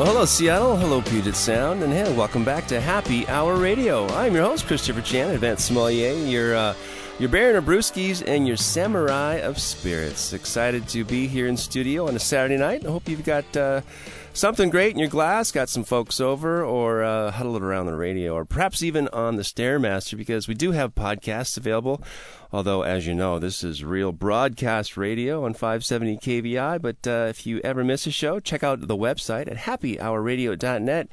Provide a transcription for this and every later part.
Well, hello, Seattle. Hello, Puget Sound. And hey, welcome back to Happy Hour Radio. I'm your host, Christopher Chan, Advanced Sommelier, your, uh, your Baron of Brewskis and your Samurai of Spirits. Excited to be here in studio on a Saturday night. I hope you've got. Uh, something great in your glass, got some folks over, or uh, huddled around the radio, or perhaps even on the Stairmaster, because we do have podcasts available. Although, as you know, this is real broadcast radio on 570 KVI. But uh, if you ever miss a show, check out the website at happyhourradio.net.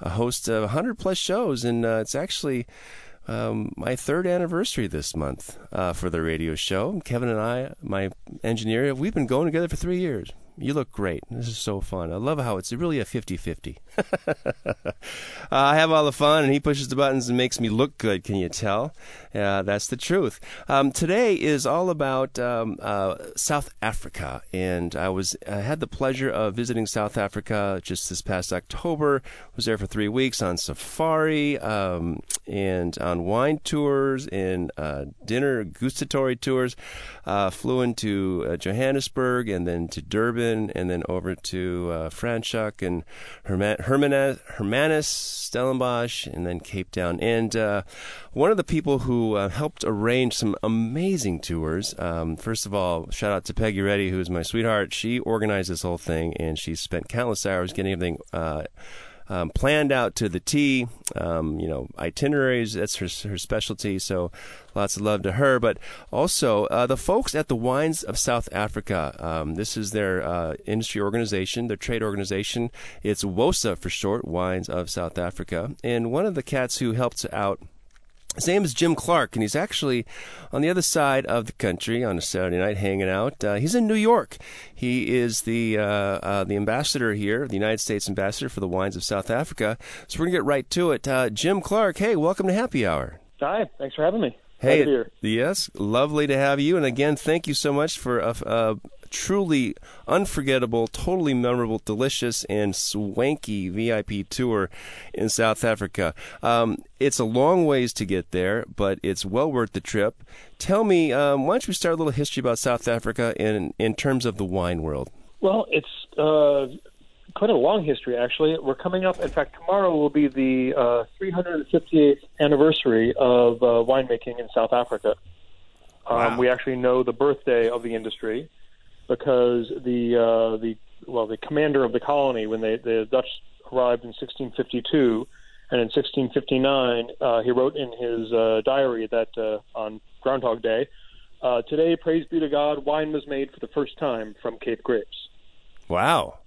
A host of 100 plus shows, and uh, it's actually um, my third anniversary this month uh, for the radio show. Kevin and I, my engineer, we've been going together for three years. You look great. This is so fun. I love how it's really a 50 50. uh, I have all the fun, and he pushes the buttons and makes me look good. Can you tell? Uh, that's the truth. Um, today is all about um, uh, South Africa, and I was I had the pleasure of visiting South Africa just this past October. Was there for three weeks on safari um, and on wine tours and uh, dinner gustatory tours. Uh, flew into uh, Johannesburg and then to Durban and then over to uh, Franschhoek and Herman- Hermanus, Hermanus, Stellenbosch, and then Cape Town. And uh, one of the people who uh, helped arrange some amazing tours, um, first of all, shout out to Peggy Reddy, who is my sweetheart. She organized this whole thing, and she spent countless hours getting everything. Uh, um, planned out to the T. Um, you know, itineraries, that's her, her specialty. So lots of love to her. But also, uh, the folks at the Wines of South Africa. Um, this is their uh, industry organization, their trade organization. It's WOSA for short, Wines of South Africa. And one of the cats who helped out his name is Jim Clark, and he's actually on the other side of the country on a Saturday night hanging out. Uh, he's in New York. He is the uh, uh, the ambassador here, the United States ambassador for the wines of South Africa. So we're gonna get right to it. Uh, Jim Clark, hey, welcome to Happy Hour. Hi, thanks for having me. Hey, yes, lovely to have you. And again, thank you so much for a, a truly unforgettable, totally memorable, delicious, and swanky VIP tour in South Africa. Um, it's a long ways to get there, but it's well worth the trip. Tell me, um, why don't you start a little history about South Africa in in terms of the wine world? Well, it's uh, quite a long history, actually. We're coming up. In fact, tomorrow will be the uh, 358th anniversary of uh, winemaking in South Africa. Um, Wow. We actually know the birthday of the industry because the uh, the well, the commander of the colony when they, the Dutch arrived in 1652, and in 1659 uh, he wrote in his uh, diary that uh, on Groundhog Day, uh, today, praise be to God, wine was made for the first time from Cape grapes. Wow.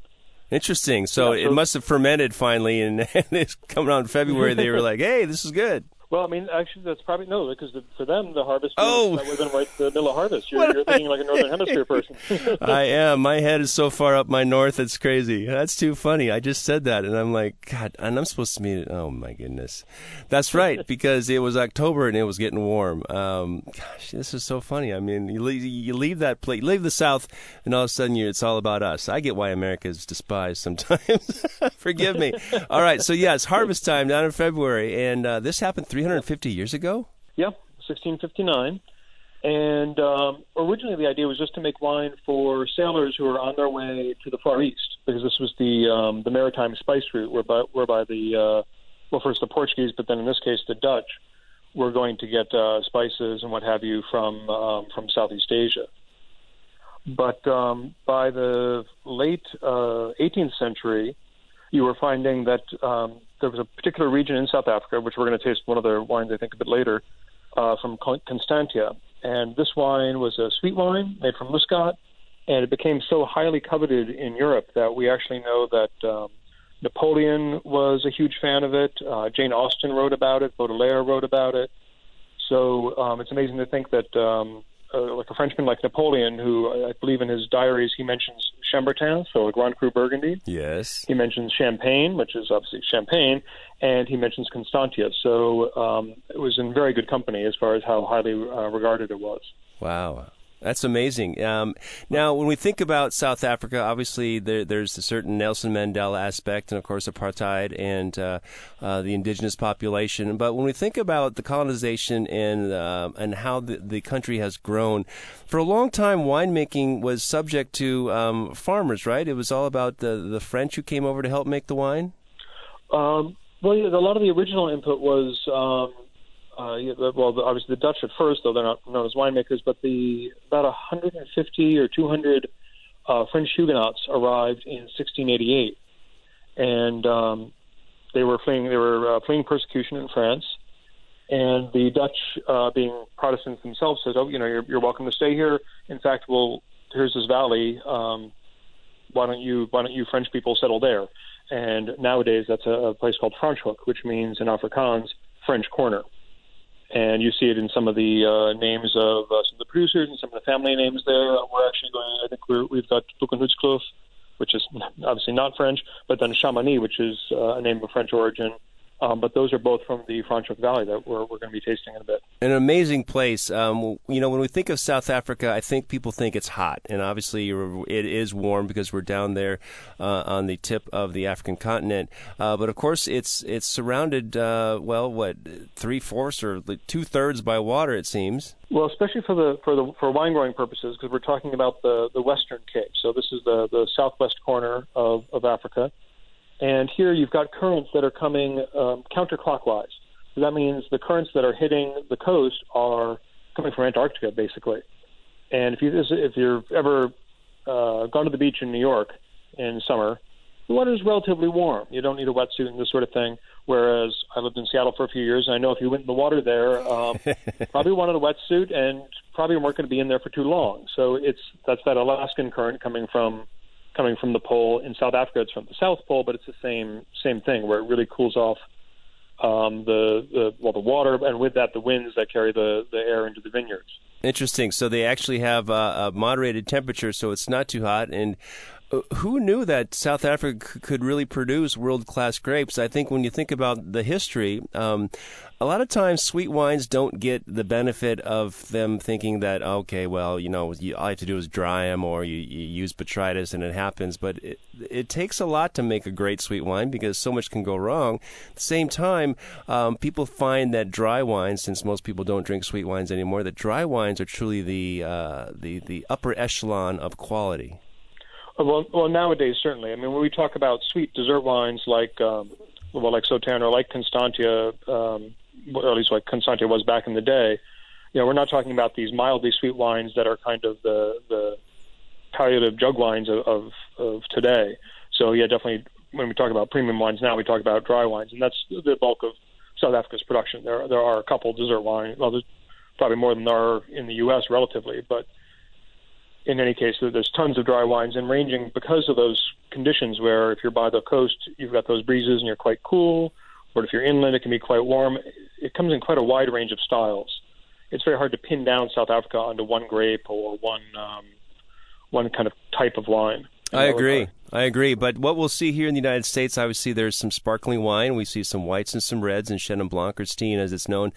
Interesting. So Yeah, it so- must have fermented finally, and, and it's coming out in February. They were like, "Hey, this is good." Well, I mean, actually, that's probably no, because the, for them, the harvest Oh. that would have been right the middle of harvest. You're, you're thinking like a northern hemisphere person. I am. My head is so far up my north, it's crazy. That's too funny. I just said that, and I'm like, God, and I'm supposed to meet it. Oh my goodness, that's right, because it was October and it was getting warm. Um, gosh, this is so funny. I mean, you leave, you leave that place, you leave the South, and all of a sudden, you, it's all about us. I get why America is despised sometimes. Forgive me. All right, so yeah, harvest time down in February, and uh, this happened 350 years ago. yeah, 1659. And um, originally, the idea was just to make wine for sailors who were on their way to the Far East, because this was the um, the maritime spice route, whereby, whereby the uh, well, first the Portuguese, but then in this case the Dutch were going to get uh, spices and what have you from um, from Southeast Asia. But um, by the late uh, 18th century, you were finding that um, there was a particular region in South Africa, which we're going to taste one of their wines, I think, a bit later, uh, from Constantia. And this wine was a sweet wine made from Muscat, and it became so highly coveted in Europe that we actually know that um, Napoleon was a huge fan of it. Uh, Jane Austen wrote about it. Baudelaire wrote about it. So um, it's amazing to think that, um, uh, like a Frenchman like Napoleon, who I believe in his diaries he mentions Chambertin, so a Grand Cru Burgundy. Yes. He mentions Champagne, which is obviously Champagne, and he mentions Constantia. So um, it was in very good company as far as how highly uh, regarded it was. Wow. That's amazing. Um, now, when we think about South Africa, obviously there, there's a certain Nelson Mandela aspect, and of course apartheid and uh, uh, the indigenous population. But when we think about the colonization and uh, and how the, the country has grown, for a long time winemaking was subject to um, farmers. Right? It was all about the the French who came over to help make the wine. Um, well, a lot of the original input was. Uh, well, obviously the Dutch at first, though they're not known as winemakers, but the about 150 or 200 uh, French Huguenots arrived in 1688, and um, they were fleeing they were uh, fleeing persecution in France, and the Dutch, uh, being Protestants themselves, said, "Oh, you know, you're, you're welcome to stay here. In fact, well, here's this valley. Um, why don't you why don't you French people settle there?" And nowadays, that's a, a place called Franschhoek, which means in Afrikaans French corner and you see it in some of the uh, names of uh, some of the producers and some of the family names there. We're actually going. I think we're, we've got Boekenhoutskloof, which is obviously not French, but then Chamonix, which is uh, a name of French origin, um, but those are both from the Franschhoek Valley that we're, we're going to be tasting in a bit. An amazing place. Um, you know, when we think of South Africa, I think people think it's hot, and obviously it is warm because we're down there uh, on the tip of the African continent. Uh, but of course, it's it's surrounded, uh, well, what three fourths or two thirds by water, it seems. Well, especially for the for the for wine growing purposes, because we're talking about the the Western Cape. So this is the the southwest corner of of Africa. And here you've got currents that are coming um, counterclockwise. So that means the currents that are hitting the coast are coming from Antarctica, basically. And if you if you've ever uh, gone to the beach in New York in summer, the water is relatively warm. You don't need a wetsuit and this sort of thing. Whereas I lived in Seattle for a few years, and I know if you went in the water there, um, probably wanted a wetsuit and probably weren't going to be in there for too long. So it's that's that Alaskan current coming from coming from the pole. In South Africa, it's from the South Pole, but it's the same same thing where it really cools off um, the, the well the water, and with that the winds that carry the the air into the vineyards. Interesting. So they actually have a, a moderated temperature, so it's not too hot. And uh, who knew that South Africa could really produce world class grapes? I think when you think about the history, um, a lot of times sweet wines don't get the benefit of them thinking that okay, well, you know, you, all you have to do is dry them or you, you use botrytis and it happens. But it, it, takes a lot to make a great sweet wine because so much can go wrong. At the same time, um, people find that dry wines, since most people don't drink sweet wines anymore, that dry wines are truly the uh, the the upper echelon of quality. Well, well, nowadays certainly. I mean, when we talk about sweet dessert wines like um, well, like Sauternes or like Constantia, um, or at least like Constantia was back in the day, you know, we're not talking about these mildly sweet wines that are kind of the the palliative jug wines of, of, of today. So yeah, definitely when we talk about premium wines now, we talk about dry wines, and that's the bulk of South Africa's production. There there are a couple dessert wines. Well, there's probably more than there are in the U.S. relatively, but in any case, there's tons of dry wines and ranging because of those conditions where if you're by the coast, you've got those breezes and you're quite cool, or if you're inland, it can be quite warm. It comes in quite a wide range of styles. It's very hard to pin down South Africa onto one grape or one um, one kind of type of wine. I agree. I agree. But what we'll see here in the United States, obviously, there's some sparkling wine. We see some whites and some reds, and Chenin Blanc or Steen, as it's known,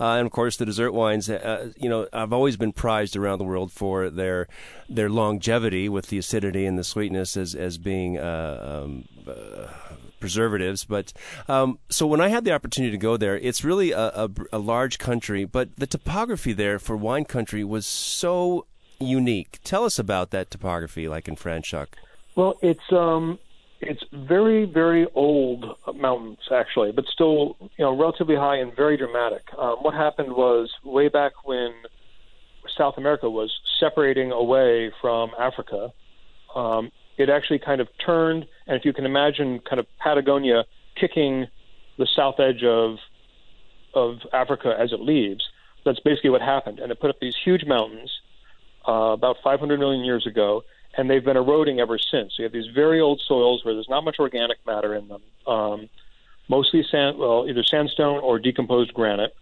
uh, and of course the dessert wines. Uh, you know, I've always been prized around the world for their their longevity with the acidity and the sweetness as as being. Uh, um, uh, preservatives. But um, so when I had the opportunity to go there, it's really a, a, a, large country, but the topography there for wine country was so unique. Tell us about that topography, like in Franschhoek. Well, it's um, it's very very old mountains actually, but still you know relatively high and very dramatic. Um, what happened was way back when South America was separating away from Africa, um, it actually kind of turned, and if you can imagine, kind of Patagonia kicking the south edge of of Africa as it leaves. That's basically what happened, and it put up these huge mountains uh, about 500 million years ago, and they've been eroding ever since. So you have these very old soils where there's not much organic matter in them, um, mostly sand, well, either sandstone or decomposed granite.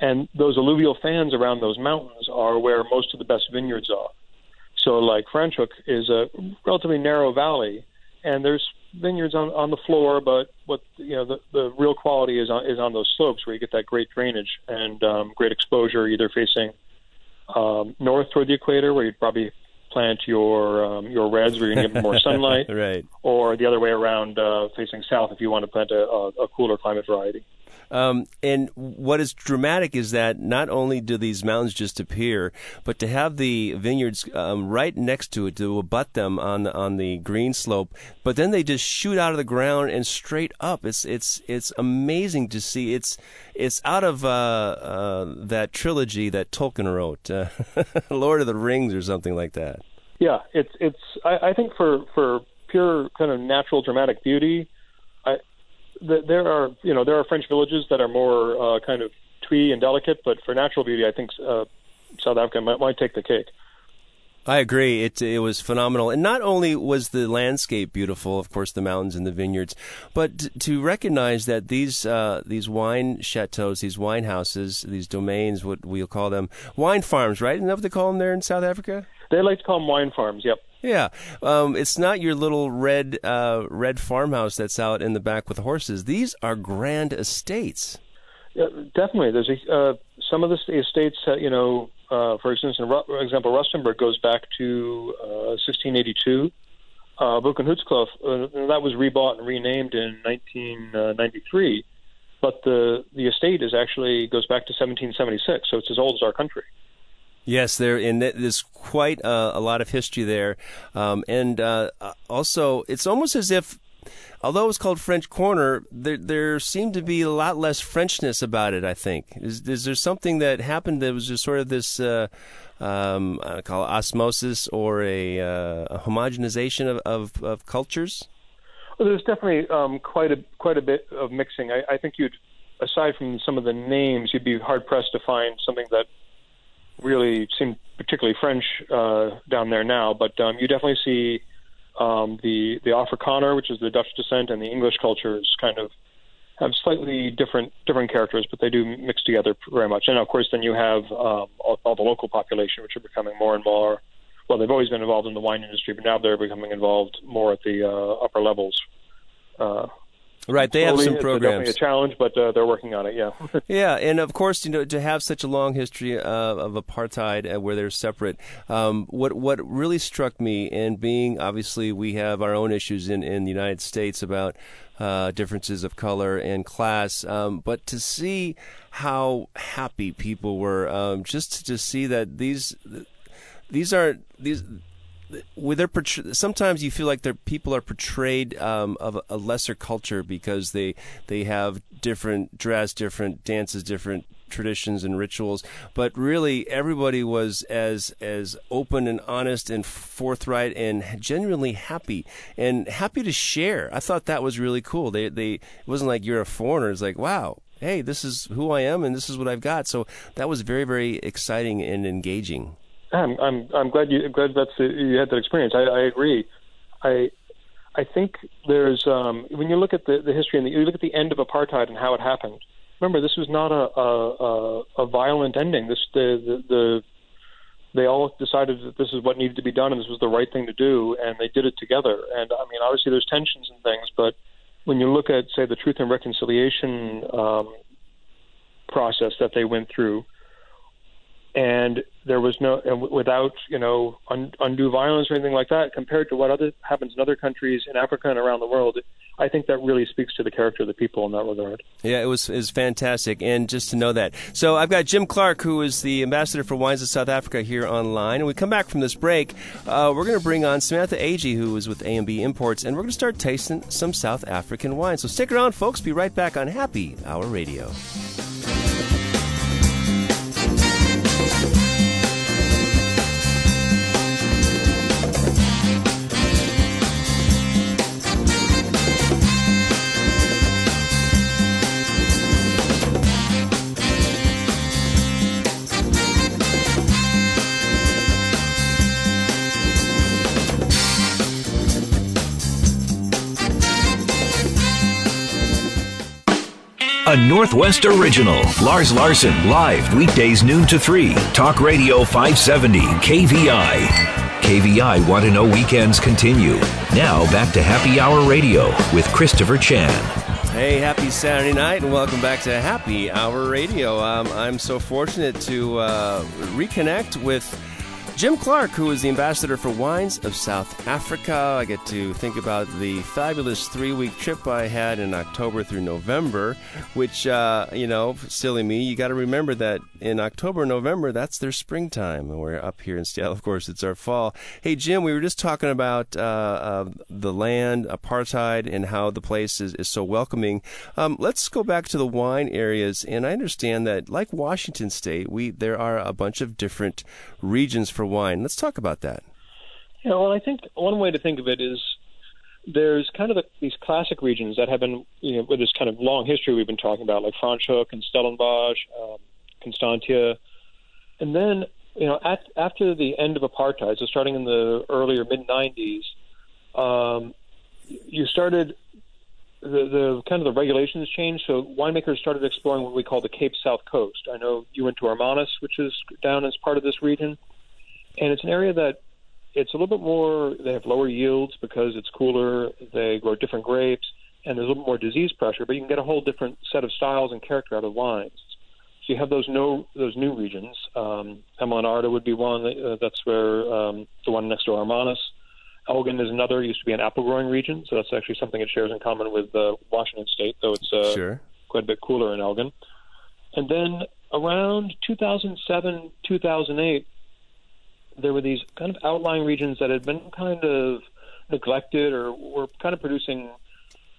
And those alluvial fans around those mountains are where most of the best vineyards are. So, like Franschhoek is a relatively narrow valley, and there's vineyards on on the floor, but what you know the the real quality is on is on those slopes where you get that great drainage and um, great exposure, either facing um, north toward the equator, where you'd probably plant your um, your reds where you can get more sunlight, right? Or the other way around, uh, facing south if you want to plant a, a, a cooler climate variety. Um, and what is dramatic is that not only do these mountains just appear, but to have the vineyards um, right next to it to abut them on the, on the green slope, but then they just shoot out of the ground and straight up. It's it's it's amazing to see. It's it's out of uh, uh, that trilogy that Tolkien wrote, uh, Lord of the Rings or something like that. Yeah, it's it's. I, I think for for pure kind of natural dramatic beauty there are you know there are French villages that are more uh, kind of twee and delicate, but for natural beauty, I think uh, South Africa might, might take the cake. I agree. It it was phenomenal, and not only was the landscape beautiful, of course, the mountains and the vineyards, but t- to recognize that these uh, these wine chateaus, these wine houses, these domains, what we'll call them, wine farms, right? Isn't that what they call them there in South Africa? They like to call them wine farms. Yep. Yeah, um, it's not your little red uh, red farmhouse that's out in the back with the horses. These are grand estates. Yeah, definitely. There's a, uh, some of the estates, uh, you know, uh, for instance, in for example, Rustenberg goes back to 1682. Uh, uh, uh, that was rebought and renamed in 1993, but the the estate is actually goes back to 1776, so it's as old as our country. Yes, there and there's quite a, a lot of history there, um, and uh, also it's almost as if, although it's called French Corner, there there seemed to be a lot less Frenchness about it. I think is, is there something that happened that was just sort of this. Uh, um, I call it osmosis or a, uh, a homogenization of, of, of, cultures. Well, there's definitely um, quite a quite a bit of mixing. I, I think you'd, aside from some of the names, you'd be hard pressed to find something that really seem particularly French uh, down there now, but um, you definitely see um, the the Afrikaner, which is the Dutch descent, and the English cultures kind of have slightly different different characters, but they do mix together very much. And of course, then you have um, all, all the local population, which are becoming more and more. Well, they've always been involved in the wine industry, but now they're becoming involved more at the uh, upper levels. Uh, Right, they have some programs. It's definitely a challenge, but uh, they're working on it. Yeah. yeah, and of course, you know, to have such a long history uh, of apartheid uh, where they're separate, um, what what really struck me, and being obviously we have our own issues in in the United States about uh, differences of color and class, um, but to see how happy people were, um, just to see that these these aren't these with their sometimes you feel like their people are portrayed um, of a lesser culture because they they have different dress, different dances, different traditions and rituals. But really everybody was as as open and honest and forthright and genuinely happy and happy to share. I thought that was really cool. They they it wasn't like you're a foreigner. It's like wow hey this is who i am and this is what i've got. So that was very very exciting and engaging I'm I'm I'm glad you glad that's you had that experience. I, I agree. I I think there's um, when you look at the, the history and the, you look at the end of apartheid and how it happened. Remember, this was not a a, a violent ending. This the, the the they all decided that this is what needed to be done and this was the right thing to do, and they did it together. And I mean, obviously, there's tensions and things, but when you look at say the Truth and Reconciliation um, process that they went through and there was no and without you know un, undue violence or anything like that compared to what other happens in other countries in Africa and around the world I think that really speaks to the character of the people in that regard. Yeah it was is fantastic. And just to know that. So I've got Jim Clark who is the ambassador for wines of South Africa here online. And we come back from this break uh, we're going to bring on Samantha Agee who is with A&B Imports and we're going to start tasting some South African wine. So stick around folks. Be right back on Happy Hour Radio Northwest original. Lars Larson, live weekdays noon to 3. Talk Radio 570, KVI. KVI Want to Know Weekends continue. Now back to Happy Hour Radio with Christopher Chan. Hey, happy Saturday night, and welcome back to Happy Hour Radio. Um, I'm so fortunate to uh, reconnect with Jim Clark, who is the ambassador for Wines of South Africa. I get to think about the fabulous three week trip I had in October through November, which, uh, you know, silly me, you got to remember that in October, November, that's their springtime. And we're up here in Seattle, of course, it's our fall. Hey, Jim, we were just talking about uh, uh, the land, apartheid, and how the place is, is so welcoming. Um, let's go back to the wine areas. And I understand that, like Washington State, we there are a bunch of different regions for wine. Let's talk about that. Yeah, well, I think one way to think of it is there's kind of the, these classic regions that have been, you know, with this kind of long history we've been talking about, like Franschhoek and Stellenbosch, um, Constantia, and then, you know, at, after the end of apartheid, so starting in the earlier mid '90s, um, you started the, the kind of the regulations changed. So winemakers started exploring what we call the Cape South Coast. I know you went to Hermanus, which is down as part of this region and it's an area that it's a little bit more. They have lower yields because it's cooler. They grow different grapes, and there's a little bit more disease pressure. But you can get a whole different set of styles and character out of wines. So you have those no those new regions. Um, Hemel-en-Aarde would be one. Uh, that's where um, the one next to Hermanus. Elgin is another. Used to be an apple growing region, so that's actually something it shares in common with uh, Washington State, though it's uh, sure. quite a bit cooler in Elgin. And then around 2007, 2008, there were these kind of outlying regions that had been kind of neglected or were kind of producing,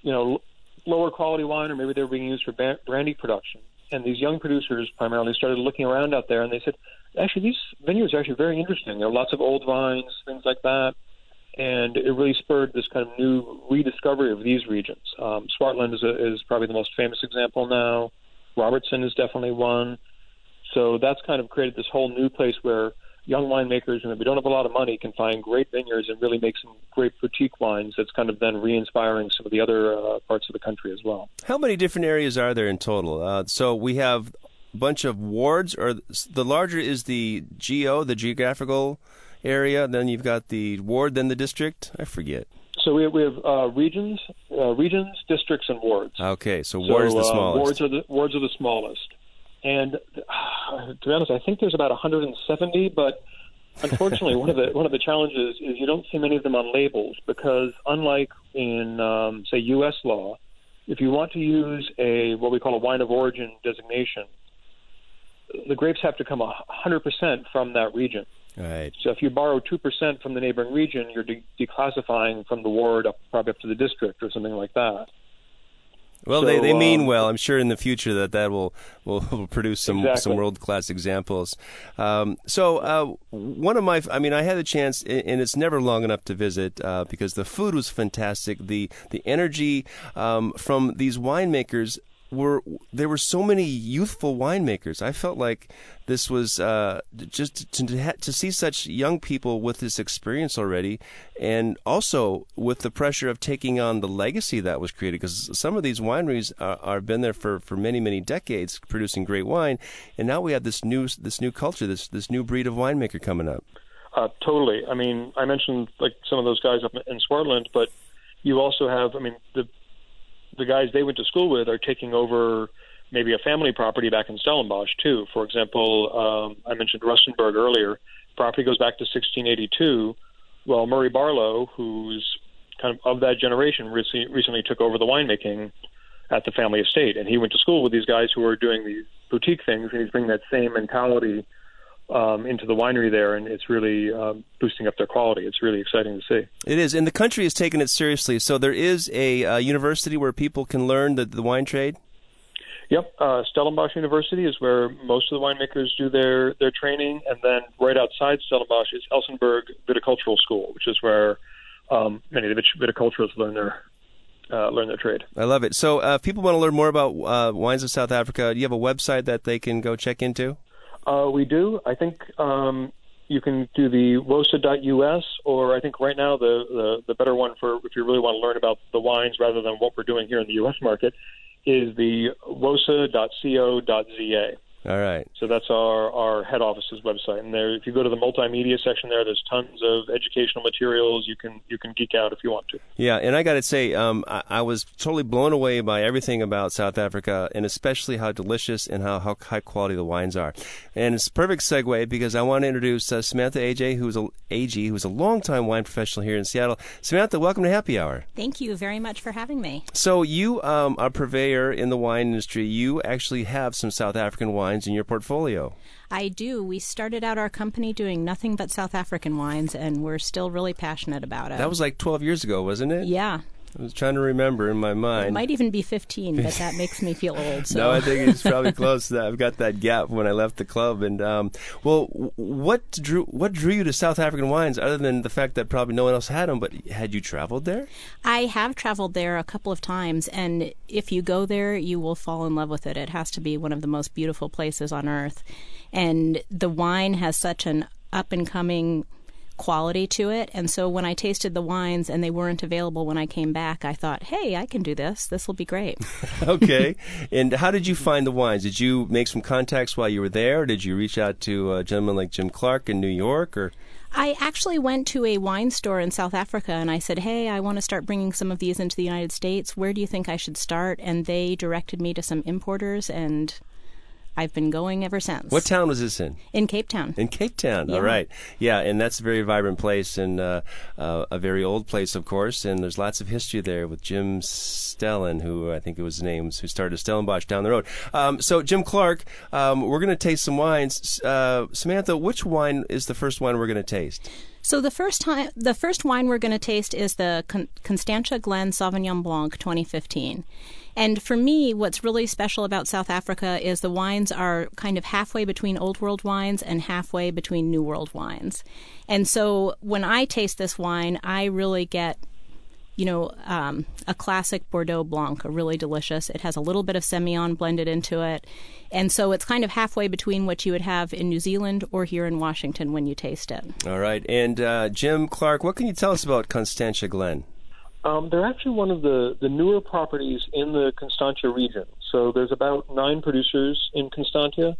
you know, lower quality wine, or maybe they were being used for brandy production. And these young producers primarily started looking around out there, and they said, actually, these vineyards are actually very interesting. There are lots of old vines, things like that. And it really spurred this kind of new rediscovery of these regions. Um, Swartland is, a, is probably the most famous example now. Robertson is definitely one. So that's kind of created this whole new place where young winemakers, and if we don't have a lot of money, can find great vineyards and really make some great boutique wines. That's kind of then re-inspiring some of the other uh, parts of the country as well. How many different areas are there in total? Uh, so we have a bunch of wards, or the larger is the geo, the geographical area. Then you've got the ward, then the district. I forget. So we have, we have uh, regions, uh, regions, districts, and wards. Okay, so, so ward is the uh, smallest. wards are the wards are the smallest. And uh, to be honest, I think there's about 170, but unfortunately, one of the one of the challenges is you don't see many of them on labels because, unlike in um, say U.S. law, if you want to use a what we call a wine of origin designation, the grapes have to come 100% from that region. Right. So if you borrow two percent from the neighboring region, you're de- declassifying from the ward up probably up to the district or something like that. Well, so, they, they mean um, well. I'm sure in the future that that will will, will produce some exactly. some world class examples. Um, so uh, one of my, I mean, I had a chance, and it's never long enough to visit uh, because the food was fantastic. The the energy um, from these winemakers were there were so many youthful winemakers. I felt like this was uh, just to, to, to see such young people with this experience already, and also with the pressure of taking on the legacy that was created. Because some of these wineries are been there for, for many many decades, producing great wine, and now we have this new this new culture, this this new breed of winemaker coming up. Uh, totally. I mean, I mentioned like some of those guys up in Swartland, but you also have, I mean, the the guys they went to school with are taking over maybe a family property back in Stellenbosch too. For example, um, I mentioned Rustenberg earlier. Property goes back to 1682. Well, Murray Barlow, who's kind of of that generation, recently, recently took over the winemaking at the family estate, and he went to school with these guys who are doing these boutique things, and he's bringing that same mentality um, into the winery there, and it's really um, boosting up their quality. It's really exciting to see. It is, and the country has taken it seriously. So there is a uh, university where people can learn the, the wine trade. Yep, uh, Stellenbosch University is where most of the winemakers do their their training, and then right outside Stellenbosch is Elsenburg Viticultural School, which is where um, many of the viticulturists learn their uh, learn their trade. I love it. So, uh, if people want to learn more about uh, wines of South Africa, do you have a website that they can go check into? Uh, we do. I think um, you can do the wosa.us, or I think right now the, the, the better one for if you really want to learn about the wines rather than what we're doing here in the U.S. market is the wosa.co.za. All right. So that's our, our head office's website. And there, if you go to the multimedia section there, there's tons of educational materials. You can you can geek out if you want to. Yeah, and I got to say, um, I, I, was totally blown away by everything about South Africa, and especially how delicious and how, how high quality the wines are. And it's a perfect segue because I want to introduce uh, Samantha AJ, who's a AG, who's a longtime wine professional here in Seattle. Samantha, welcome to Happy Hour. Thank you very much for having me. So you um, are a purveyor in the wine industry. You actually have some South African wines wines in your portfolio. I do. We started out our company doing nothing but South African wines, and we're still really passionate about it. That was like 12 years ago, wasn't it? Yeah. I was trying to remember in my mind. It might even be 15, but that makes me feel old. So. no, I think it's probably close. To that. I've got that gap when I left the club. And um, well, what drew what drew you to South African wines, other than the fact that probably no one else had them? But had you traveled there? I have traveled there a couple of times, and if you go there, you will fall in love with it. It has to be one of the most beautiful places on earth, and the wine has such an up and coming quality to it. And so when I tasted the wines and they weren't available when I came back, I thought, hey, I can do this. This will be great. okay. And how did you find the wines? Did you make some contacts while you were there? Or did you reach out to a gentleman like Jim Clark in New York? Or I actually went to a wine store in South Africa and I said, Hey, I want to start bringing some of these into the United States. Where do you think I should start? And they directed me to some importers, and I've been going ever since. What town was this in? In Cape Town. In Cape Town. Yeah. All right. Yeah, and that's a very vibrant place and uh, uh, a very old place, of course. And there's lots of history there with Jim Stellen, who I think it was his name, who started Stellenbosch down the road. Um, so Jim Clark, um, we're going to taste some wines. Uh, Samantha, which wine is the first wine we're going to taste? So the first time, the first wine we're going to taste is the Con- Constantia Glen Sauvignon Blanc 2015. And for me, what's really special about South Africa is the wines are kind of halfway between Old World wines and halfway between New World wines. And so when I taste this wine, I really get you know, um, a classic Bordeaux Blanc, a really delicious. It has a little bit of Semillon blended into it. And so it's kind of halfway between what you would have in New Zealand or here in Washington when you taste it. All right. And uh, Jim Clark, what can you tell us about Constantia Glen? Um, they're actually one of the, the newer properties in the Constantia region. So there's about nine producers in Constantia.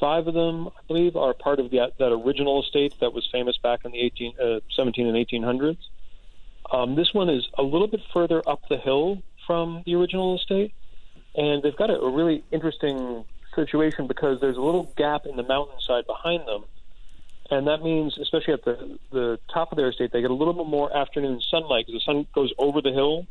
Five of them, I believe, are part of the, that original estate that was famous back in the 18, uh, 17 and 1800s. Um, this one is a little bit further up the hill from the original estate, and they've got a, a really interesting situation because there's a little gap in the mountainside behind them and that means, especially at the the top of their estate, they get a little bit more afternoon sunlight because the sun goes over the hill.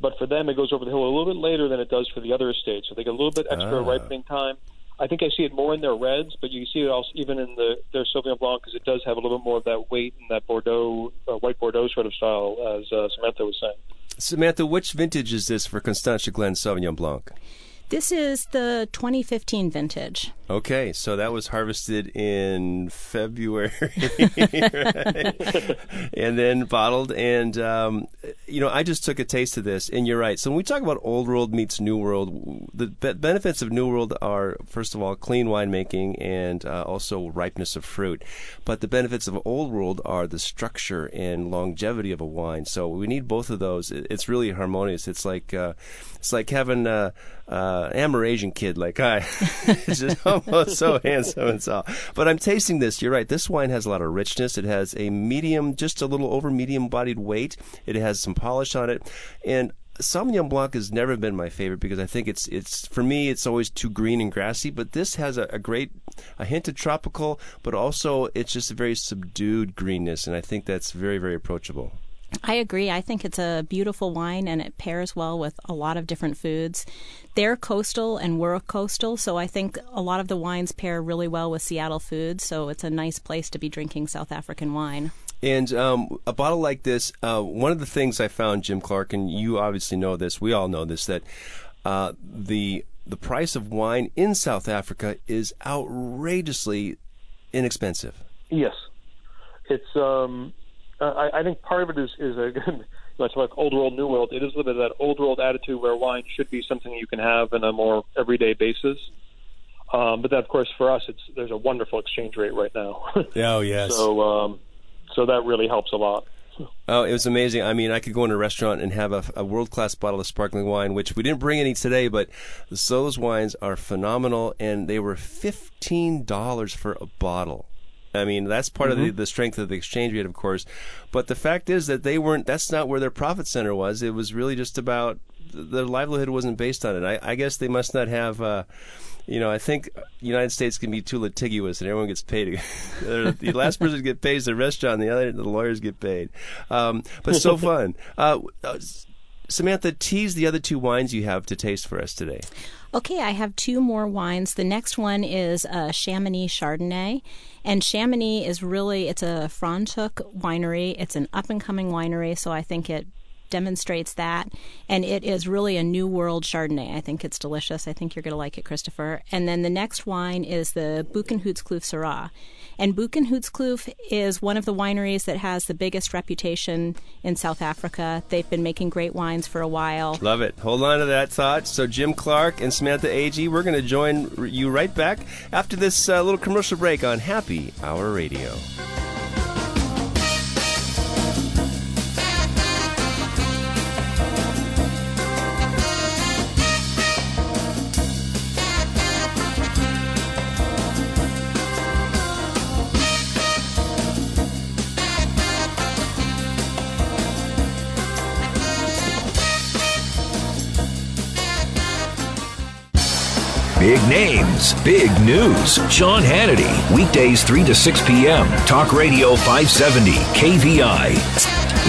But for them, it goes over the hill a little bit later than it does for the other estates, so they get a little bit extra ah. ripening time. I think I see it more in their reds, but you see it also even in the their Sauvignon Blanc because it does have a little bit more of that weight and that Bordeaux, uh, white Bordeaux sort of style, as uh, Samantha was saying. Samantha, which vintage is this for Constantia Glen Sauvignon Blanc? This is the 2015 vintage. Okay, so that was harvested in February, and then bottled. And um, you know, I just took a taste of this, and you're right. So when we talk about Old World meets New World, the benefits of New World are first of all clean winemaking and uh, also ripeness of fruit. But the benefits of Old World are the structure and longevity of a wine. So we need both of those. It's really harmonious. It's like uh, it's like having. Uh, uh, Amerasian kid like I. it's just almost so handsome and so. But I'm tasting this. You're right. This wine has a lot of richness. It has a medium, just a little over medium bodied weight. It has some polish on it, and Sauvignon Blanc has never been my favorite because I think it's it's for me it's always too green and grassy. But this has a, a, great a hint of tropical, but also it's just a very subdued greenness, and I think that's very very approachable. I agree. I think it's a beautiful wine and it pairs well with a lot of different foods. They're coastal and we're coastal, so I think a lot of the wines pair really well with Seattle foods, so it's a nice place to be drinking South African wine. And um, a bottle like this, uh, one of the things I found, Jim Clark, and you obviously know this, we all know this, that uh, the the price of wine in South Africa is outrageously inexpensive. Yes, it's um, uh, I, I think part of it is is a know, it's like old world, new world. It is a little bit of that old world attitude where wine should be something you can have on a more everyday basis. Um, but then, of course, for us, it's there's a wonderful exchange rate right now. oh yes. So um, so that really helps a lot Oh, it was amazing. I mean, I could go in a restaurant and have a, a world class bottle of sparkling wine, which we didn't bring any today, but those wines are phenomenal, and they were fifteen dollars for a bottle. I mean, that's part mm-hmm. of the, the strength of the exchange rate, of course. But the fact is that they weren't. That's not where their profit center was. It was really just about their livelihood wasn't based on it. I, I guess they must not have. Uh, you know, I think United States can be too litigious, and everyone gets paid. the last person to get paid is the restaurant, the other the lawyers get paid. Um, but so fun. Uh, uh, Samantha, tease the other two wines you have to taste for us today. Okay, I have two more wines. The next one is a Chamonix Chardonnay, and Chamonix is really it's a Franschhoek winery. It's an up and coming winery, so I think it demonstrates that. And it is really a new world Chardonnay. I think it's delicious. I think you're going to like it, Christopher. And then the next wine is the Boekenhoutskloof Syrah. And Boekenhoutskloof is one of the wineries that has the biggest reputation in South Africa. They've been making great wines for a while. Love it. Hold on to that thought. So, Jim Clark and Samantha Ag, we're going to join you right back after this uh, little commercial break on Happy Hour Radio. Big names, big news. Sean Hannity, weekdays 3 to 6 p.m. Talk Radio 570, KVI.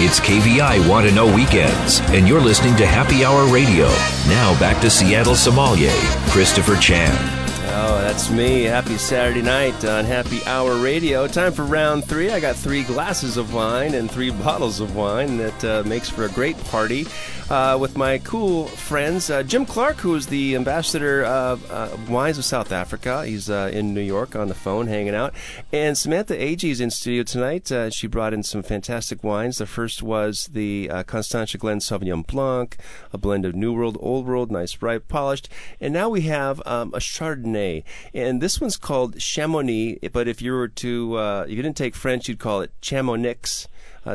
It's KVI Want to Know Weekends, and you're listening to Happy Hour Radio. Now back to Seattle sommelier, Christopher Chan. Oh, that's me. Happy Saturday night on Happy Hour Radio. Time for round three. I got three glasses of wine and three bottles of wine. That uh, makes for a great party uh, with my cool friends. Uh, Jim Clark, who is the ambassador of uh, Wines of South Africa. He's uh, in New York on the phone hanging out. And Samantha Agee is in studio tonight. Uh, she brought in some fantastic wines. The first was the Constantia Glen Sauvignon Blanc, a blend of New World, Old World, nice, ripe, polished. And now we have um, a Chardonnay. And this one's called Chamonix, but if you were to, if you didn't take French, you'd call it Chamonix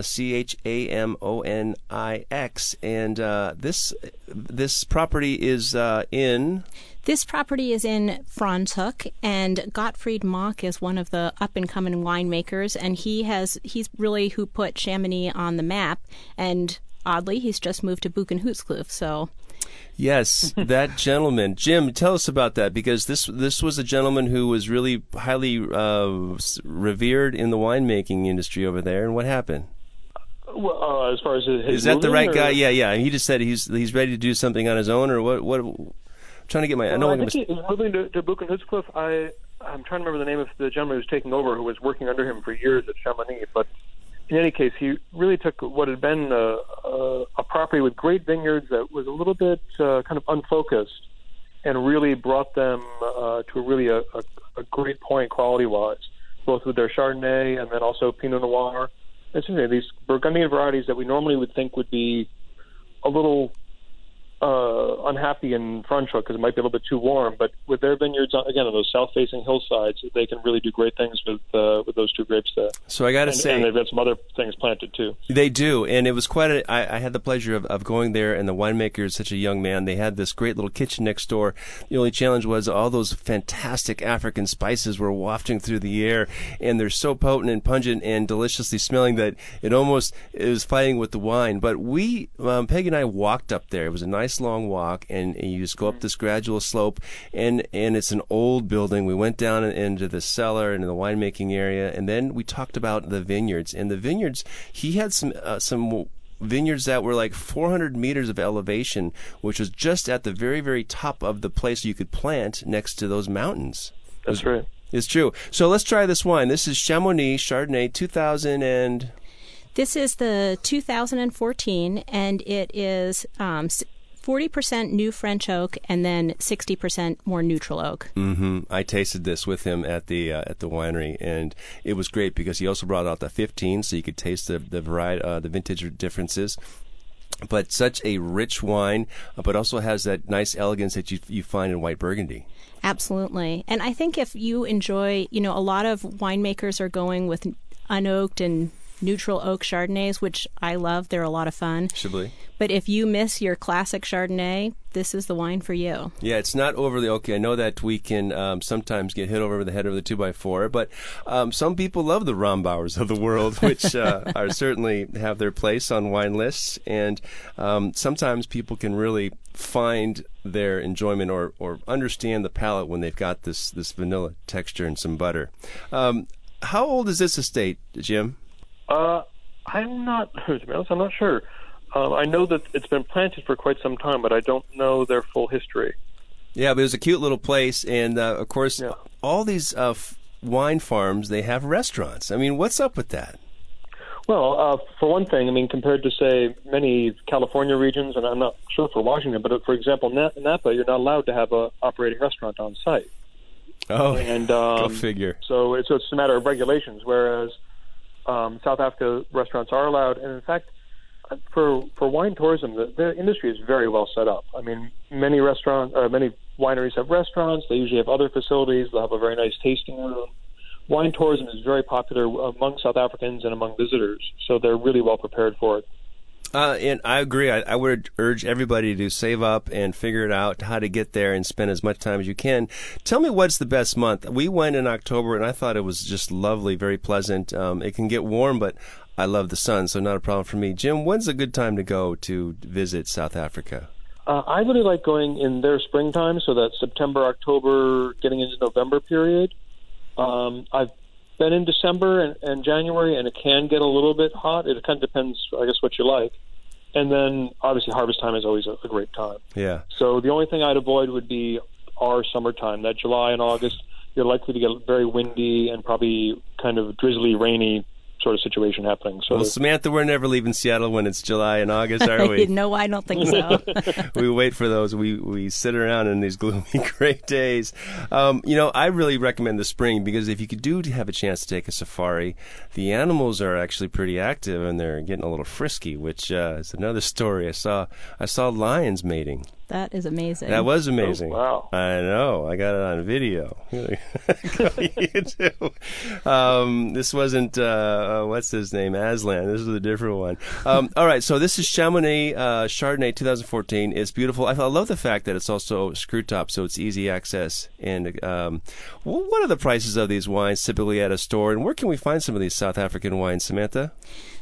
C H A M O N I X, and uh, this this property is uh, in. This property is in Franschhoek, and Gottfried Mocke is one of the up and coming winemakers, and he has he's really who put Chamonix on the map. And oddly, he's just moved to Boekenhoutskloof, so Yes, that gentleman, Jim. Tell us about that because this this was a gentleman who was really highly uh, revered in the winemaking industry over there. And what happened? Well, uh, as far as his is that the right or? guy? Yeah, yeah. He just said he's he's ready to do something on his own, or what? What? I'm trying to get my. Well, I know I think he's moving to, to. I I'm trying to remember the name of the gentleman who was taking over, who was working under him for years at Chamonix. But in any case, he really took what had been a, a, a property with great vineyards that was a little bit uh, kind of unfocused, and really brought them uh, to a really a, a, a great point quality-wise, both with their Chardonnay and then also Pinot Noir interesting. These Burgundian varieties that we normally would think would be a little uh, unhappy in Franschhoek because it might be a little bit too warm. But with their vineyards, again, on those south-facing hillsides, they can really do great things with uh, with those two grapes there. So I got to say, and they've got some other things planted too. They do, and it was quite. A, I, I had the pleasure of, of going there, and the winemaker is such a young man. They had this great little kitchen next door. The only challenge was all those fantastic African spices were wafting through the air, and they're so potent and pungent and deliciously smelling that it almost it was fighting with the wine. But we, um, Peggy and I, walked up there. It was a nice nice long walk, and, and you just go up this gradual slope, and and it's an old building. We went down into the cellar and the winemaking area, and then we talked about the vineyards. And the vineyards, he had some uh, some vineyards that were like 400 meters of elevation, which was just at the very, very top of the place you could plant next to those mountains. That's right. It's true. So let's try this wine. This is Chamonix Chardonnay 2000 and. This is the 2014, and it is um, 40% new French oak and then 60% more neutral oak. Mm-hmm. I tasted this with him at the uh, at the winery, and it was great because he also brought out the 15, so you could taste the the variety, uh, the vintage differences but such a rich wine, uh, but also has that nice elegance that you you find in white Burgundy. Absolutely, and I think if you enjoy, you know, a lot of winemakers are going with unoaked and neutral oak Chardonnays, which I love. They're a lot of fun. Chablis. But if you miss your classic Chardonnay, this is the wine for you. Yeah, it's not overly oaky. I know that we can um, sometimes get hit over the head with a two by four, but um, some people love the Rombauers of the world, which uh, are certainly have their place on wine lists, and um, sometimes people can really find their enjoyment or, or understand the palate when they've got this this vanilla texture and some butter. Um, how old is this estate, Jim? Uh, I'm not. To be honest, I'm not sure. Um, I know that it's been planted for quite some time, but I don't know their full history. Yeah, but it was a cute little place, and uh, of course, Yeah. all these uh, f- wine farms they have restaurants. I mean, what's up with that? Well, uh, for one thing, I mean, compared to say many California regions, and I'm not sure for Washington, but uh, for example, Napa, you're not allowed to have a operating restaurant on site, Oh, and um, go figure. So it's, so it's a matter of regulations. Whereas um, South Africa restaurants are allowed, and in fact, for for wine tourism, the, the industry is very well set up. I mean, many restaurant, uh, many wineries have restaurants. They usually have other facilities. They'll have a very nice tasting room. Wine tourism is very popular among South Africans and among visitors, so they're really well prepared for it. Uh, and I agree. I, I would urge everybody to save up and figure it out how to get there and spend as much time as you can. Tell me what's the best month. We went in October, and I thought it was just lovely, very pleasant. Um, it can get warm, but I love the sun, so not a problem for me. Jim, when's a good time to go to visit South Africa? Uh, I really like going in their springtime, so that September, October, getting into November period. Um, I've been in December and, and January, and it can get a little bit hot. It kind of depends, I guess, what you like. And then, obviously, harvest time is always a, a great time. Yeah. So the only thing I'd avoid would be our summertime. That July and August, you're likely to get very windy and probably kind of drizzly, rainy sort of situation happening. So Well, Samantha, we're never leaving Seattle when it's July and August, are we? no, I don't think so. we wait for those. We we sit around in these gloomy gray days. Um, you know, I really recommend the spring because if you could do have a chance to take a safari, the animals are actually pretty active and they're getting a little frisky, which uh, is another story. I saw I saw lions mating. That is amazing. That was amazing. Oh, wow. I know. I got it on video. you too. Um, this wasn't uh, uh, what's his name, Aslan. This is a different one. Um, all right. So this is Chamonix uh, Chardonnay 2014. It's beautiful. I, I love the fact that it's also screw top, so it's easy access. And um, what are the prices of these wines typically at a store? And where can we find some of these South African wines, Samantha?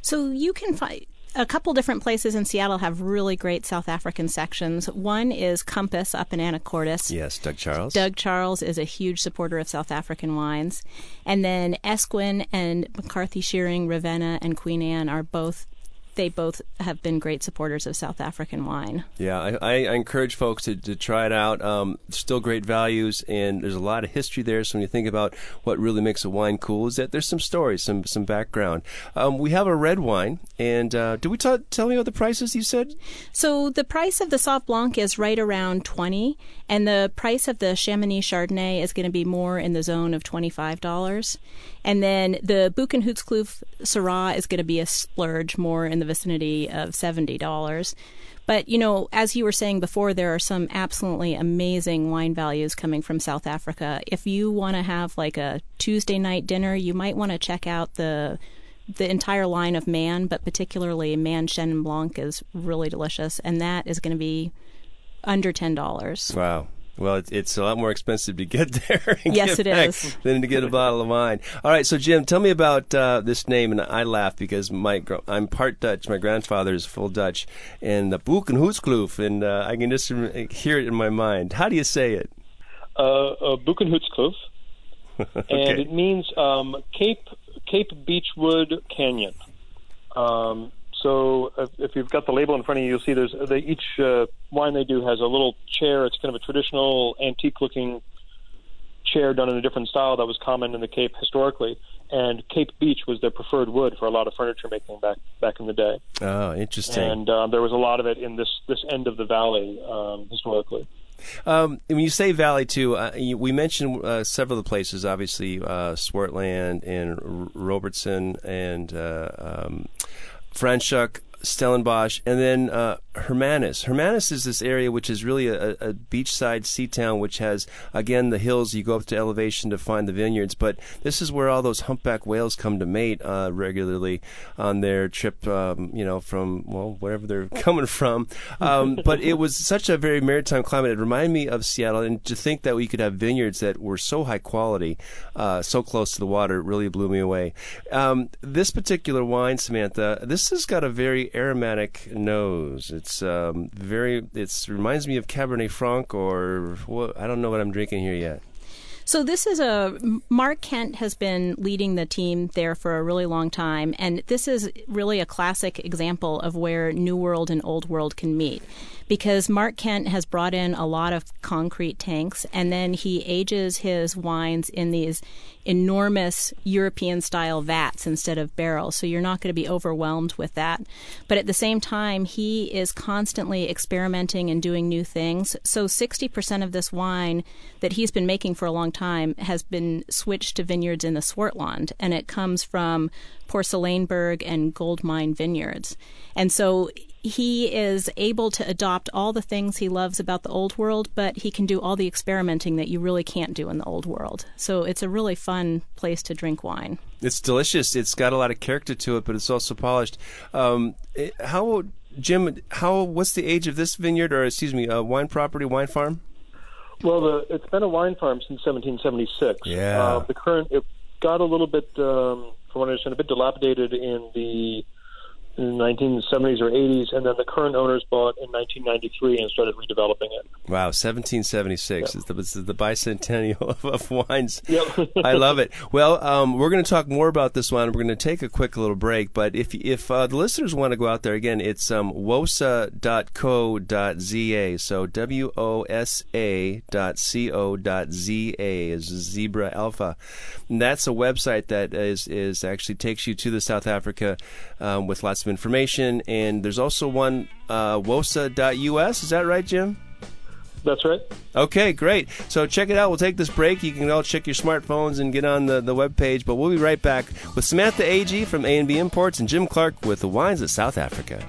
So you can find a couple different places in Seattle have really great South African sections. One is Compass up in Anacortes. Yes, Doug Charles. Doug Charles is a huge supporter of South African wines. And then Esquin and McCarthy Schiering, Ravenna, and Queen Anne are both they both have been great supporters of South African wine. Yeah, I, I encourage folks to, to try it out. Um, still great values, and there's a lot of history there. So when you think about what really makes a wine cool, is that there's some stories, some some background. Um, we have a red wine, and uh, did we ta- tell me what the prices you said? So the price of the Sauv Blanc is right around 20 and the price of the Chamonix Chardonnay is going to be more in the zone of $25. And then the Boekenhoutskloof Syrah is going to be a splurge more in the vicinity of $70. But, you know, as you were saying before, there are some absolutely amazing wine values coming from South Africa. If you want to have like a Tuesday night dinner, you might want to check out the the entire line of Man, but particularly Man Chenin Blanc is really delicious, and that is going to be under ten dollars. Wow. Well, it, it's a lot more expensive to get there. and Yes, get it back is. Than to get a bottle of wine. All right, so Jim, tell me about uh, this name, and I laugh because my I'm part Dutch. My grandfather is full Dutch, and the Boekenhoutskloof, and uh, I can just hear it in my mind. How do you say it? uh, uh, Boekenhoutskloof, and it means um, Cape Cape Beechwood Canyon. Um, so if, if you've got the label in front of you, you'll see there's they, each uh, wine they do has a little chair. It's kind of a traditional antique-looking chair done in a different style that was common in the Cape historically. And Cape Beech was their preferred wood for a lot of furniture making back back in the day. Oh, interesting. And uh, there was a lot of it in this this end of the valley um, historically. Um, when you say valley too, uh, you, we mentioned uh, several of the places. Obviously, uh, Swartland and R- Robertson and uh, um, Franschhoek. Stellenbosch, and then uh, Hermanus. Hermanus is this area which is really a, a beachside sea town, which has again the hills. You go up to elevation to find the vineyards, but this is where all those humpback whales come to mate uh, regularly on their trip. Um, you know, from well wherever they're coming from. Um, but it was such a very maritime climate. It reminded me of Seattle, and to think that we could have vineyards that were so high quality, uh, so close to the water, really blew me away. Um, this particular wine, Samantha, this has got a very aromatic nose. It's um, very. It reminds me of Cabernet Franc, or well, I don't know what I'm drinking here yet. So this is a Marc Kent has been leading the team there for a really long time, and this is really a classic example of where New World and Old World can meet because Marc Kent has brought in a lot of concrete tanks and then he ages his wines in these enormous European style vats instead of barrels. So you're not going to be overwhelmed with that. But at the same time, he is constantly experimenting and doing new things. So 60% of this wine that he's been making for a long time has been switched to vineyards in the Swartland, and it comes from Porseleinberg and Goldmine vineyards. And so he is able to adopt all the things he loves about the old world, but he can do all the experimenting that you really can't do in the old world. So it's a really fun place to drink wine. It's delicious. It's got a lot of character to it, but it's also polished. Um, how, Jim? How? What's the age of this vineyard, or excuse me, uh, wine property, wine farm? Well, the, it's been a wine farm since 1776. Yeah. Uh, the current it got a little bit, um, from what I understand, a bit dilapidated in the in the 1970s or 80s, and then the current owners bought in 1993 and started redeveloping it. Wow, 1776 yep. is, the, the bicentennial of, of wines. Yep. I love it. Well, um, we're going to talk more about this wine. We're going to take a quick little break, but if if uh, the listeners want to go out there again, it's um, wosa.co.za. So W O S A dot C O dot Z A is Zebra Alpha. And that's a website that is is actually takes you to the South Africa um, with lots of information. And there's also one, uh, wosa.us. Is that right, Jim? That's right. Okay, great. So check it out. We'll take this break. You can all check your smartphones and get on the, the web page. But we'll be right back with Samantha Agee from A&B Imports and Jim Clark with the Wines of South Africa.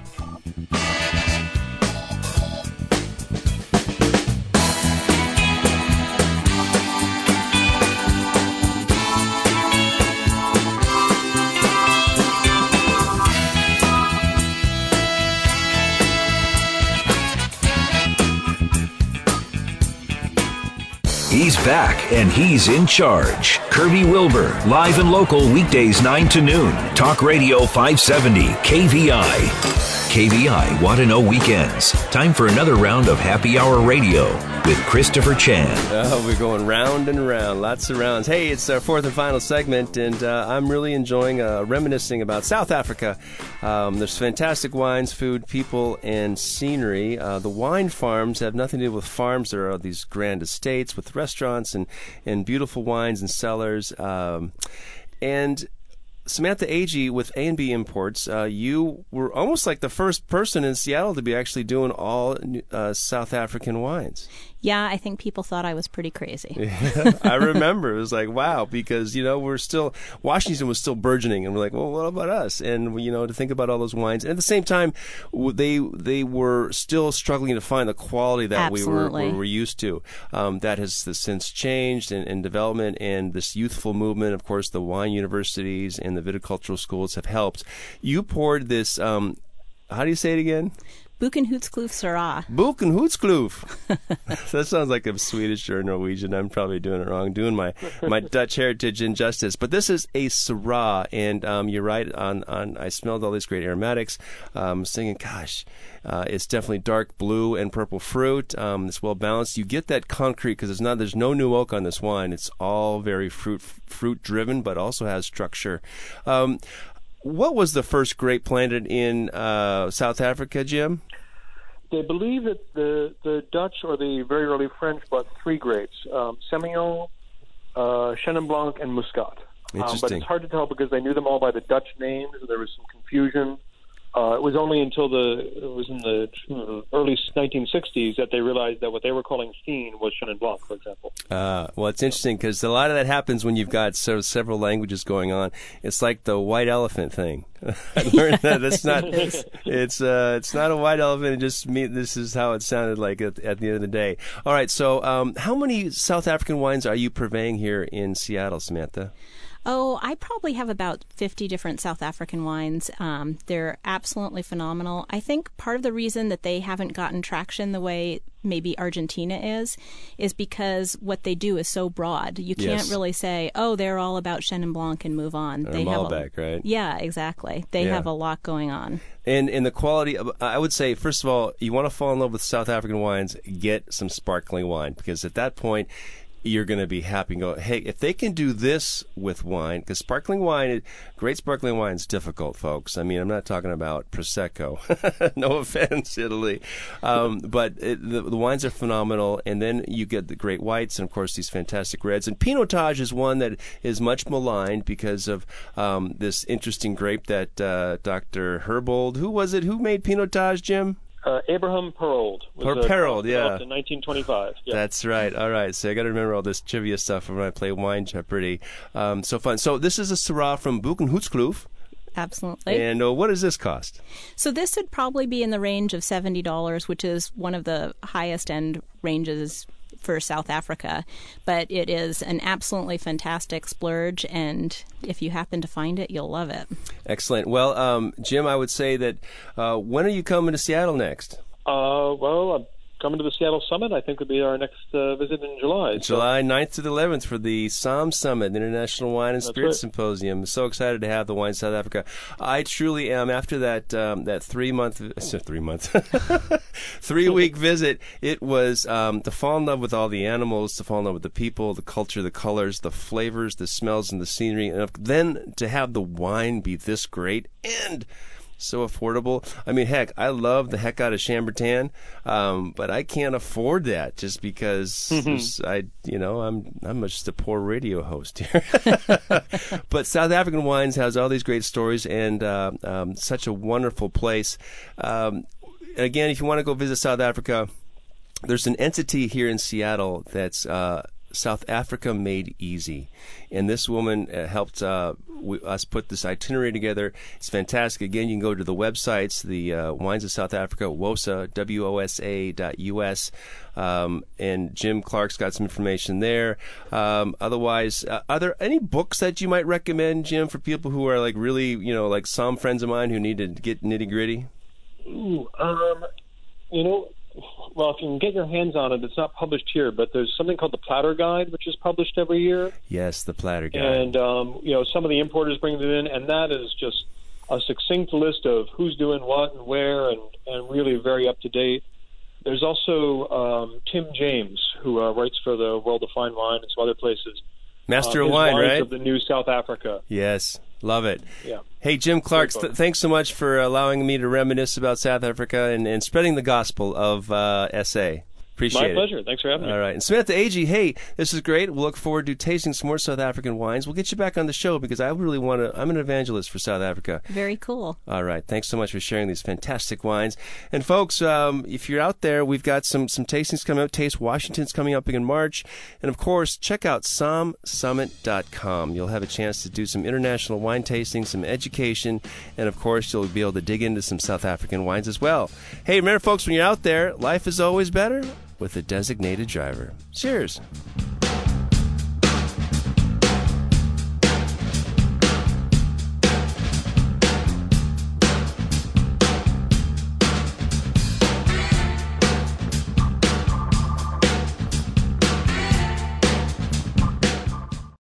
Back and he's in charge. Kirby Wilbur, live and local weekdays 9 to noon. Talk Radio 570, KVI. KVI Want to Know Weekends. Time for another round of Happy Hour Radio with Christopher Chan. Oh, we're going round and round, lots of rounds. Hey, it's our fourth and final segment, and uh, I'm really enjoying uh, reminiscing about South Africa. Um, there's fantastic wines, food, people, and scenery. Uh, the wine farms have nothing to do with farms. There are these grand estates with restaurants and, and beautiful wines and cellars. Um, and Samantha Agee with A and B Imports, uh, you were almost like the first person in Seattle to be actually doing all uh, South African wines. Yeah, I think people thought I was pretty crazy. I remember it was like wow because you know we're still Washington was still burgeoning and we're like well what about us and you know to think about all those wines and at the same time they they were still struggling to find the quality that we were, we were used to. Um, that has since changed in, in development and this youthful movement, of course, the wine universities and the viticultural schools have helped. You poured this. Um, how do you say it again? Boekenhoutskloof Syrah. Boekenhoutskloof. that sounds like a Swedish or Norwegian. I'm probably doing it wrong, doing my, my Dutch heritage injustice. But this is a Syrah, and um, you're right on, on. I smelled all these great aromatics. Um, singing, gosh, uh, it's definitely dark blue and purple fruit. Um, it's well balanced. You get that concrete because it's not. There's no new oak on this wine. It's all very fruit fruit driven, but also has structure. Um, what was the first grape planted in uh, South Africa, Jim? They believe that the the Dutch or the very early French bought three grapes: um, Semillon, uh, Chenin Blanc, and Muscat. Interesting. Um, but it's hard to tell because they knew them all by the Dutch names, and there was some confusion. Uh, it was only until the it was in the early 1960s that they realized that what they were calling Fien was Chenin Blanc, for example. Uh, well, it's interesting because a lot of that happens when you've got sort of several languages going on. It's like the white elephant thing. I learned that it's not it's uh, it's not a white elephant. It just me. This is how it sounded like at, at the end of the day. All right. So, um, how many South African wines are you purveying here in Seattle, Samantha? Oh, I probably have about 50 different South African wines. Um, they're absolutely phenomenal. I think part of the reason that they haven't gotten traction the way maybe Argentina is, is because what they do is so broad. You can't Yes. really say, oh, they're all about Chenin Blanc and move on. Or they have a- Malbec, right? Yeah, exactly. They Yeah. have a lot going on. And and the quality, of, I would say, first of all, you want to fall in love with South African wines, get some sparkling wine because at that point, you're going to be happy and go, hey, if they can do this with wine, because sparkling wine, great sparkling wine is difficult, folks. I mean, I'm not talking about prosecco. no offense, Italy, um, but it, the, the wines are phenomenal. And then you get the great whites, and of course these fantastic reds. And Pinotage is one that is much maligned because of um, this interesting grape that uh, Dr. Herbold, who was it, who made Pinotage, Jim? Uh, Abraham Perold. Was Per- uh, Perold, yeah. In 1925. Yeah. That's right. All right. So I got to remember all this trivia stuff when I play Wine Jeopardy. Um, so fun. So this is a Syrah from Boekenhoutskloof. Absolutely. And uh, what does this cost? So this would probably be in the range of seventy dollars, which is one of the highest end ranges for South Africa. But it is an absolutely fantastic splurge, and if you happen to find it, you'll love it. Excellent. Well, um, Jim, I would say that uh, when are you coming to Seattle next? Uh, well, I'm coming to the Seattle Summit. I think would be our next uh, visit in July. So- July 9th to the 11th for the SOM Summit, the International Wine and Spirit right. Symposium. So excited to have the Wine South Africa. I truly am. After that um, that three month, three month, three week visit, it was um, to fall in love with all the animals, to fall in love with the people, the culture, the colors, the flavors, the smells, and the scenery, and then to have the wine be this great and so affordable. I mean, heck, I love the heck out of Chambertin, um, but I can't afford that just because there's- I, you know, I'm I'm just a poor radio host here. but South African Wines has all these great stories and uh, um, such a wonderful place. Um, again, if you want to go visit South Africa, there's an entity here in Seattle that's uh, South Africa Made Easy, and this woman uh, helped uh, we, us put this itinerary together. It's fantastic. Again, you can go to the websites, the uh, Wines of South Africa, WOSA, W-O-S-A dot U-S, um, and Jim Clark's got some information there. Um, otherwise, uh, are there any books that you might recommend, Jim, for people who are like really, you know, like some friends of mine who need to get nitty gritty? Ooh, um, you know, well, if you can get your hands on it, it's not published here, but there's something called the Platter Guide, which is published every year. Yes, the Platter Guide. And, um, you know, some of the importers bring it in, and that is just a succinct list of who's doing what and where, and, and really very up to date. There's also um, Tim James, who uh, writes for the World of Fine Wine and some other places. Master uh, of Wine, right? Of the new South Africa. Yes, love it. Yeah. Hey, Jim Clark, th- thanks so much for allowing me to reminisce about South Africa and, and spreading the gospel of uh, SA. Appreciate My it. pleasure. Thanks for having me. All right. And Samantha Agee, hey, this is great. We'll look forward to tasting some more South African wines. We'll get you back on the show because I really want to. I'm an evangelist for South Africa. Very cool. All right. Thanks so much for sharing these fantastic wines. And folks, um, if you're out there, we've got some some tastings coming up. Taste Washington's coming up in March, and of course, check out somsummit.com. You'll have a chance to do some international wine tasting, some education, and of course, you'll be able to dig into some South African wines as well. Hey, remember, folks, when you're out there, life is always better with a designated driver. Cheers.